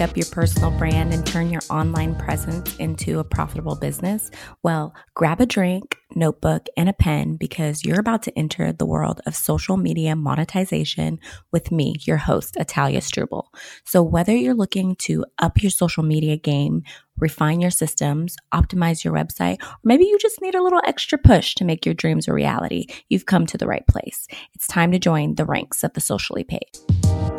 up your personal brand and turn your online presence into a profitable business? Well, grab a drink, notebook, and a pen because you're about to enter the world of social media monetization with me, your host, Attaliah Strubel. So, whether you're looking to up your social media game, refine your systems, optimize your website, or maybe you just need a little extra push to make your dreams a reality, you've come to the right place. It's time to join the ranks of the socially paid.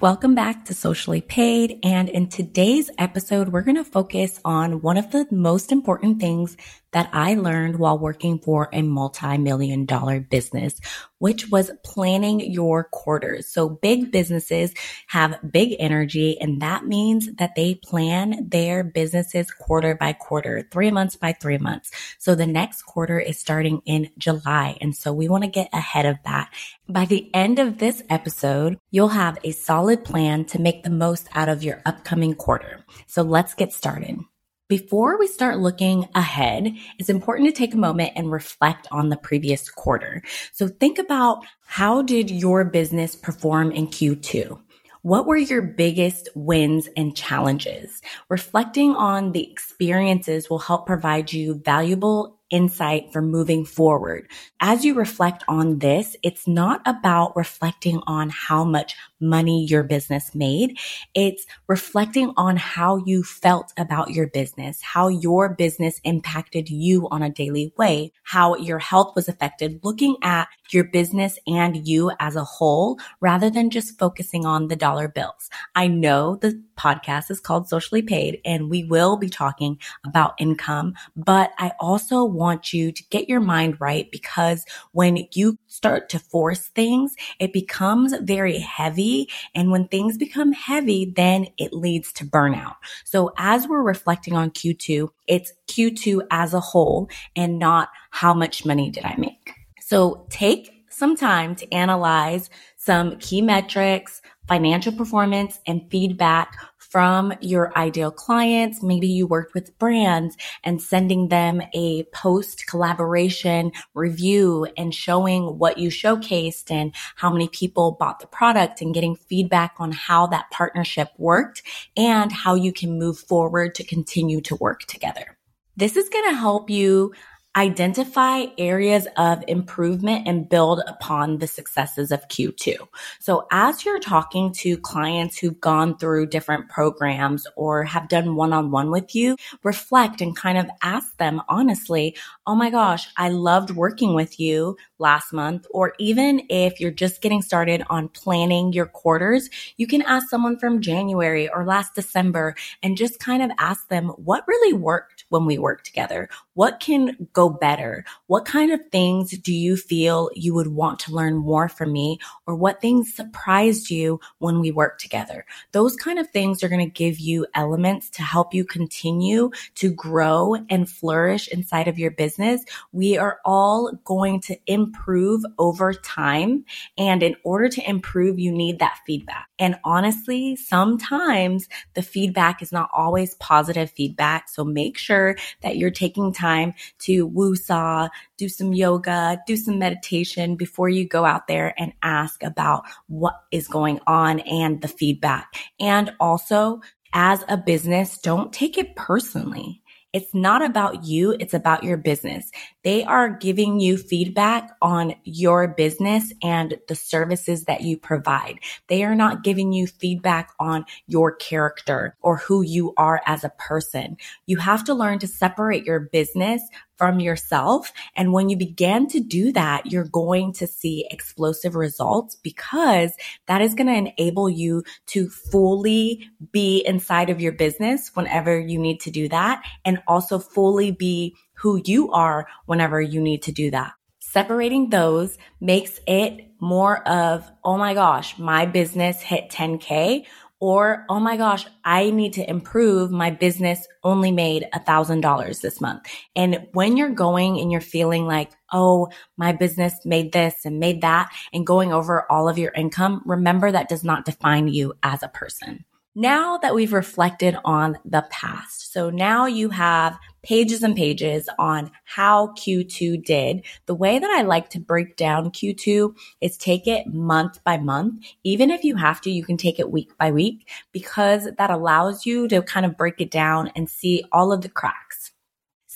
Welcome back to Socially Paid. And in today's episode, we're going to focus on one of the most important things that I learned while working for a multi-million dollar business, which was planning your quarters. So big businesses have big energy and that means that they plan their businesses quarter by quarter, three months by three months. So the next quarter is starting in July. And so we want to get ahead of that. By the end of this episode, you'll have a solid plan to make the most out of your upcoming quarter. So let's get started. Before we start looking ahead, it's important to take a moment and reflect on the previous quarter. So think about how did your business perform in Q2? What were your biggest wins and challenges? Reflecting on the experiences will help provide you valuable insight for moving forward. As you reflect on this, it's not about reflecting on how much money your business made. It's reflecting on how you felt about your business, how your business impacted you on a daily way, how your health was affected, looking at your business and you as a whole rather than just focusing on the dollar bills. I know the podcast is called Socially Paid and we will be talking about income, but I also want you to get your mind right because when you start to force things, it becomes very heavy. And when things become heavy, then it leads to burnout. So as we're reflecting on Q2, it's Q2 as a whole and not how much money did I make. So take some time to analyze some key metrics, financial performance and feedback from your ideal clients. Maybe you worked with brands and sending them a post collaboration review and showing what you showcased and how many people bought the product and getting feedback on how that partnership worked and how you can move forward to continue to work together. This is going to help you identify areas of improvement and build upon the successes of Q2. So as you're talking to clients who've gone through different programs or have done one-on-one with you, reflect and kind of ask them honestly, Oh my gosh, I loved working with you last month. Or even if you're just getting started on planning your quarters, you can ask someone from January or last December and just kind of ask them what really worked when we work together? What can go better? What kind of things do you feel you would want to learn more from me? Or what things surprised you when we work together? Those kind of things are going to give you elements to help you continue to grow and flourish inside of your business. We are all going to improve over time. And in order to improve, you need that feedback. And honestly, sometimes the feedback is not always positive feedback. So make sure that you're taking time to woo-saw, do some yoga, do some meditation before you go out there and ask about what is going on and the feedback. And also as a business, don't take it personally. It's not about you. It's about your business. They are giving you feedback on your business and the services that you provide. They are not giving you feedback on your character or who you are as a person. You have to learn to separate your business from yourself. And when you begin to do that, you're going to see explosive results because that is going to enable you to fully be inside of your business whenever you need to do that and also fully be who you are whenever you need to do that. Separating those makes it more of, oh my gosh, my business hit 10K or, oh my gosh, I need to improve. My business only made a thousand dollars this month. And when you're going and you're feeling like, oh, my business made this and made that and going over all of your income, remember that does not define you as a person. Now that we've reflected on the past, so now you have pages and pages on how Q2 did. The way that I like to break down Q2 is take it month by month. Even if you have to, you can take it week by week because that allows you to kind of break it down and see all of the cracks.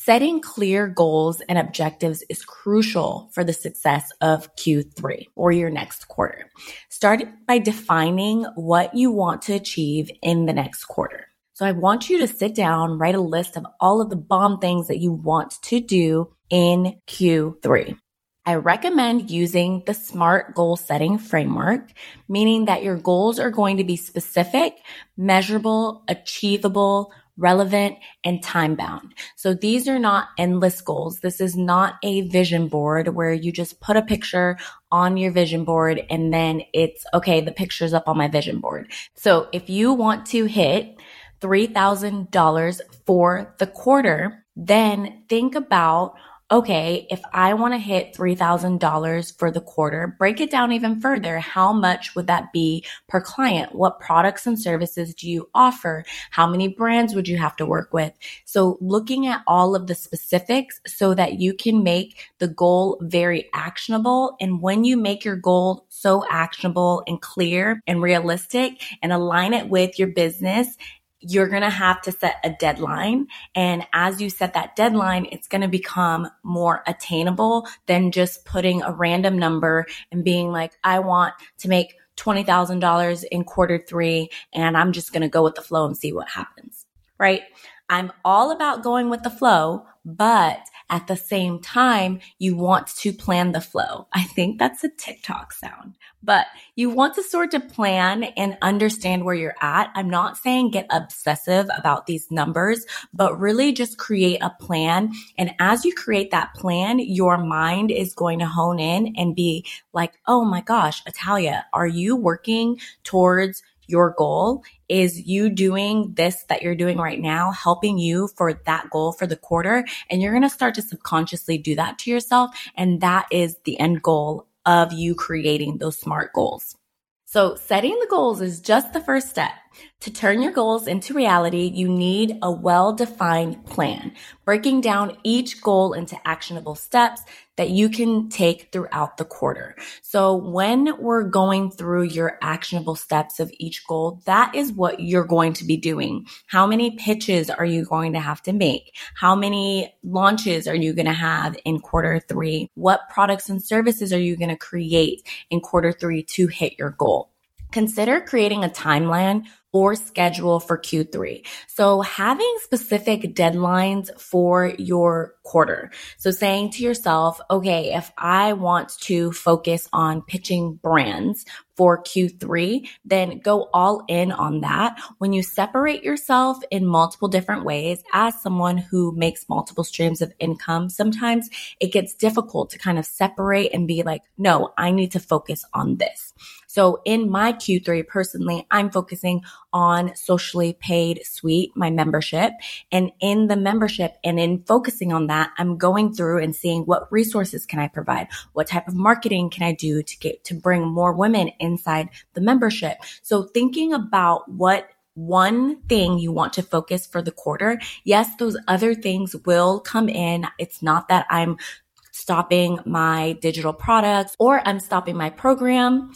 Setting clear goals and objectives is crucial for the success of Q3 or your next quarter. Start by defining what you want to achieve in the next quarter. So I want you to sit down, write a list of all of the bomb things that you want to do in Q3. I recommend using the SMART goal setting framework, meaning that your goals are going to be specific, measurable, achievable, relevant, and time bound. So these are not endless goals. This is not a vision board where you just put a picture on your vision board and then it's okay, the picture's up on my vision board. So if you want to hit $3,000 for the quarter, then think about okay, if I want to hit $3,000 for the quarter, break it down even further. How much would that be per client? What products and services do you offer? How many brands would you have to work with? So looking at all of the specifics so that you can make the goal very actionable. And when you make your goal so actionable and clear and realistic and align it with your business you're going to have to set a deadline. And as you set that deadline, it's going to become more attainable than just putting a random number and being like, I want to make $20,000 in quarter three and I'm just going to go with the flow and see what happens. Right. I'm all about going with the flow, but at the same time, you want to plan the flow. I think that's a TikTok sound, but you want to sort of plan and understand where you're at. I'm not saying get obsessive about these numbers, but really just create a plan. And as you create that plan, your mind is going to hone in and be like, Oh my gosh, Attaliah, are you working towards your goal is you doing this that you're doing right now, helping you for that goal for the quarter. And you're going to start to subconsciously do that to yourself. And that is the end goal of you creating those smart goals. So setting the goals is just the first step. To turn your goals into reality, you need a well-defined plan, breaking down each goal into actionable steps that you can take throughout the quarter. So when we're going through your actionable steps of each goal, that is what you're going to be doing. How many pitches are you going to have to make? How many launches are you going to have in quarter three? What products and services are you going to create in quarter three to hit your goal? Consider creating a timeline or schedule for Q3. So having specific deadlines for your quarter. So saying to yourself, okay, if I want to focus on pitching brands for Q3, then go all in on that. When you separate yourself in multiple different ways as someone who makes multiple streams of income, sometimes it gets difficult to kind of separate and be like, no, I need to focus on this. So in my Q3 personally, I'm focusing on socially paid suite, my membership. And in the membership and in focusing on that, I'm going through and seeing what resources can I provide? What type of marketing can I do to get to bring more women inside the membership? So thinking about what one thing you want to focus for the quarter. Yes, those other things will come in. It's not that I'm stopping my digital products or I'm stopping my program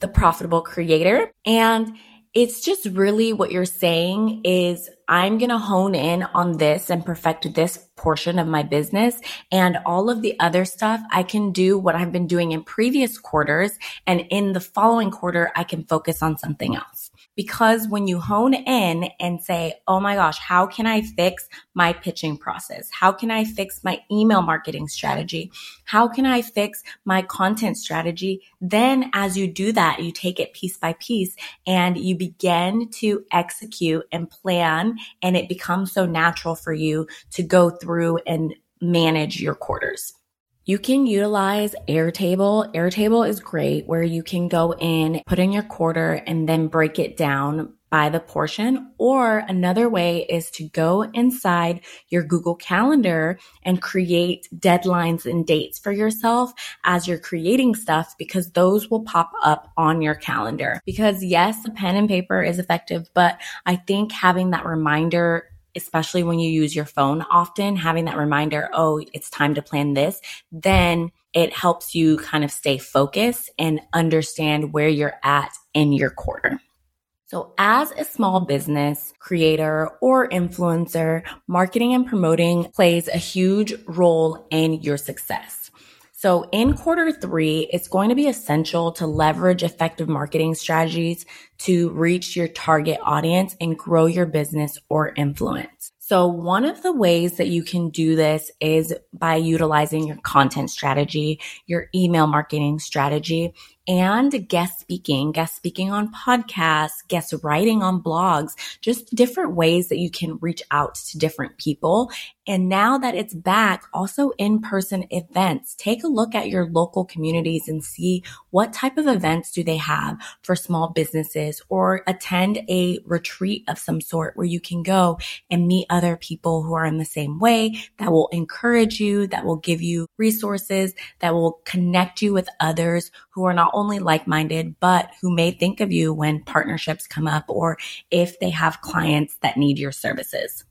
the profitable creator. And it's just really what you're saying is I'm going to hone in on this and perfect this portion of my business and all of the other stuff. I can do what I've been doing in previous quarters. And in the following quarter, I can focus on something else. Because when you hone in and say, Oh my gosh, how can I fix my pitching process? How can I fix my email marketing strategy? How can I fix my content strategy? Then as you do that, you take it piece by piece and you begin to execute and plan and it becomes so natural for you to go through and manage your quarters. You can utilize Airtable. Airtable is great where you can go in, put in your quarter and then break it down by the portion. Or another way is to go inside your Google Calendar and create deadlines and dates for yourself as you're creating stuff because those will pop up on your calendar. Because yes, a pen and paper is effective, but I think having that reminder especially when you use your phone often, having that reminder, oh, it's time to plan this, then it helps you kind of stay focused and understand where you're at in your quarter. So as a small business creator or influencer, marketing and promoting plays a huge role in your success. So in quarter three, it's going to be essential to leverage effective marketing strategies to reach your target audience and grow your business or influence. So one of the ways that you can do this is by utilizing your content strategy, your email marketing strategy, and guest speaking, guest speaking on podcasts, guest writing on blogs, just different ways that you can reach out to different people. And now that it's back, also in-person events. Take a look at your local communities and see what type of events do they have for small businesses or attend a retreat of some sort where you can go and meet other people who are in the same way that will encourage you, that will give you resources, that will connect you with others who are not only like-minded, but who may think of you when partnerships come up or if they have clients that need your services.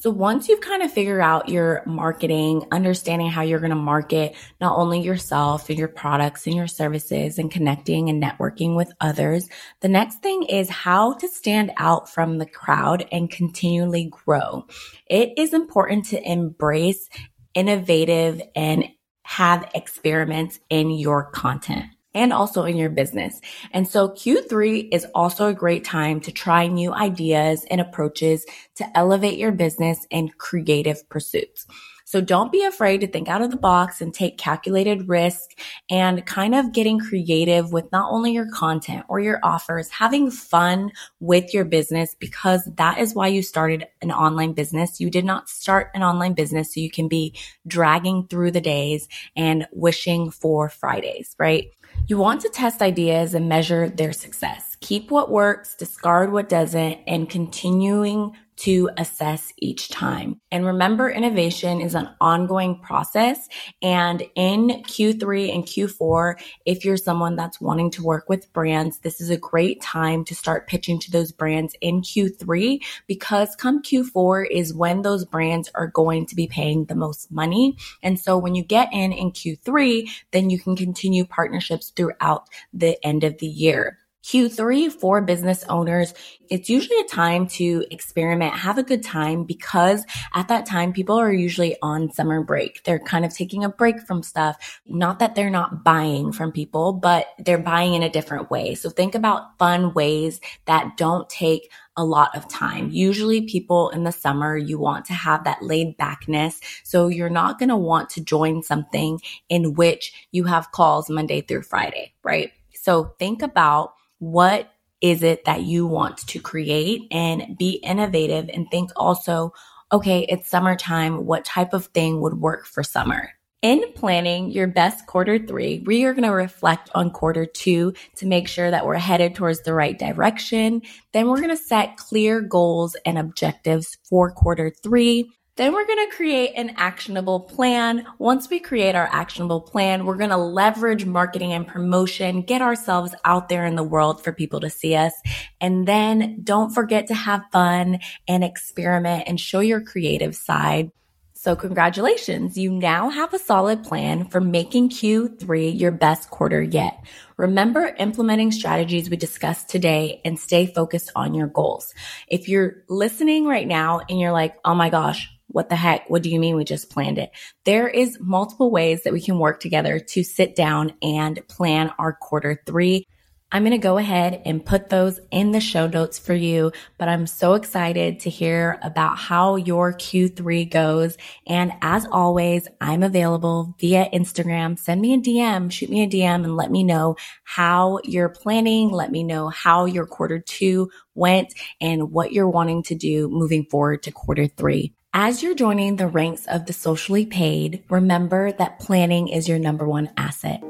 So once you've kind of figured out your marketing, understanding how you're going to market not only yourself and your products and your services and connecting and networking with others, the next thing is how to stand out from the crowd and continually grow. It is important to embrace innovative and have experiments in your content and also in your business. And so Q3 is also a great time to try new ideas and approaches to elevate your business and creative pursuits. So don't be afraid to think out of the box and take calculated risk and kind of getting creative with not only your content or your offers, having fun with your business because that is why you started an online business. You did not start an online business so you can be dragging through the days and wishing for Fridays, right? You want to test ideas and measure their success. Keep what works, discard what doesn't, and continuing to assess each time. And remember, innovation is an ongoing process. And in Q3 and Q4, if you're someone that's wanting to work with brands, this is a great time to start pitching to those brands in Q3 because come Q4 is when those brands are going to be paying the most money. And so when you get in in Q3, then you can continue partnerships throughout the end of the year. Q3 for business owners, it's usually a time to experiment, have a good time because at that time, people are usually on summer break. They're kind of taking a break from stuff. Not that they're not buying from people, but they're buying in a different way. So think about fun ways that don't take a lot of time. Usually people in the summer, you want to have that laid backness. So you're not going to want to join something in which you have calls Monday through Friday, right? So think about what is it that you want to create and be innovative and think also, okay, it's summertime. What type of thing would work for summer? In planning your best quarter three, we are going to reflect on quarter two to make sure that we're headed towards the right direction. Then we're going to set clear goals and objectives for quarter three. Then we're going to create an actionable plan. Once we create our actionable plan, we're going to leverage marketing and promotion, get ourselves out there in the world for people to see us. And then don't forget to have fun and experiment and show your creative side. So congratulations. You now have a solid plan for making Q3 your best quarter yet. Remember implementing strategies we discussed today and stay focused on your goals. If you're listening right now and you're like, Oh my gosh, what the heck? What do you mean we just planned it? There is multiple ways that we can work together to sit down and plan our quarter three. I'm going to go ahead and put those in the show notes for you, but I'm so excited to hear about how your Q3 goes. And as always, I'm available via Instagram. Send me a DM, shoot me a DM and let me know how you're planning. Let me know how your quarter two went and what you're wanting to do moving forward to quarter three. As you're joining the ranks of the socially paid, remember that planning is your number one asset.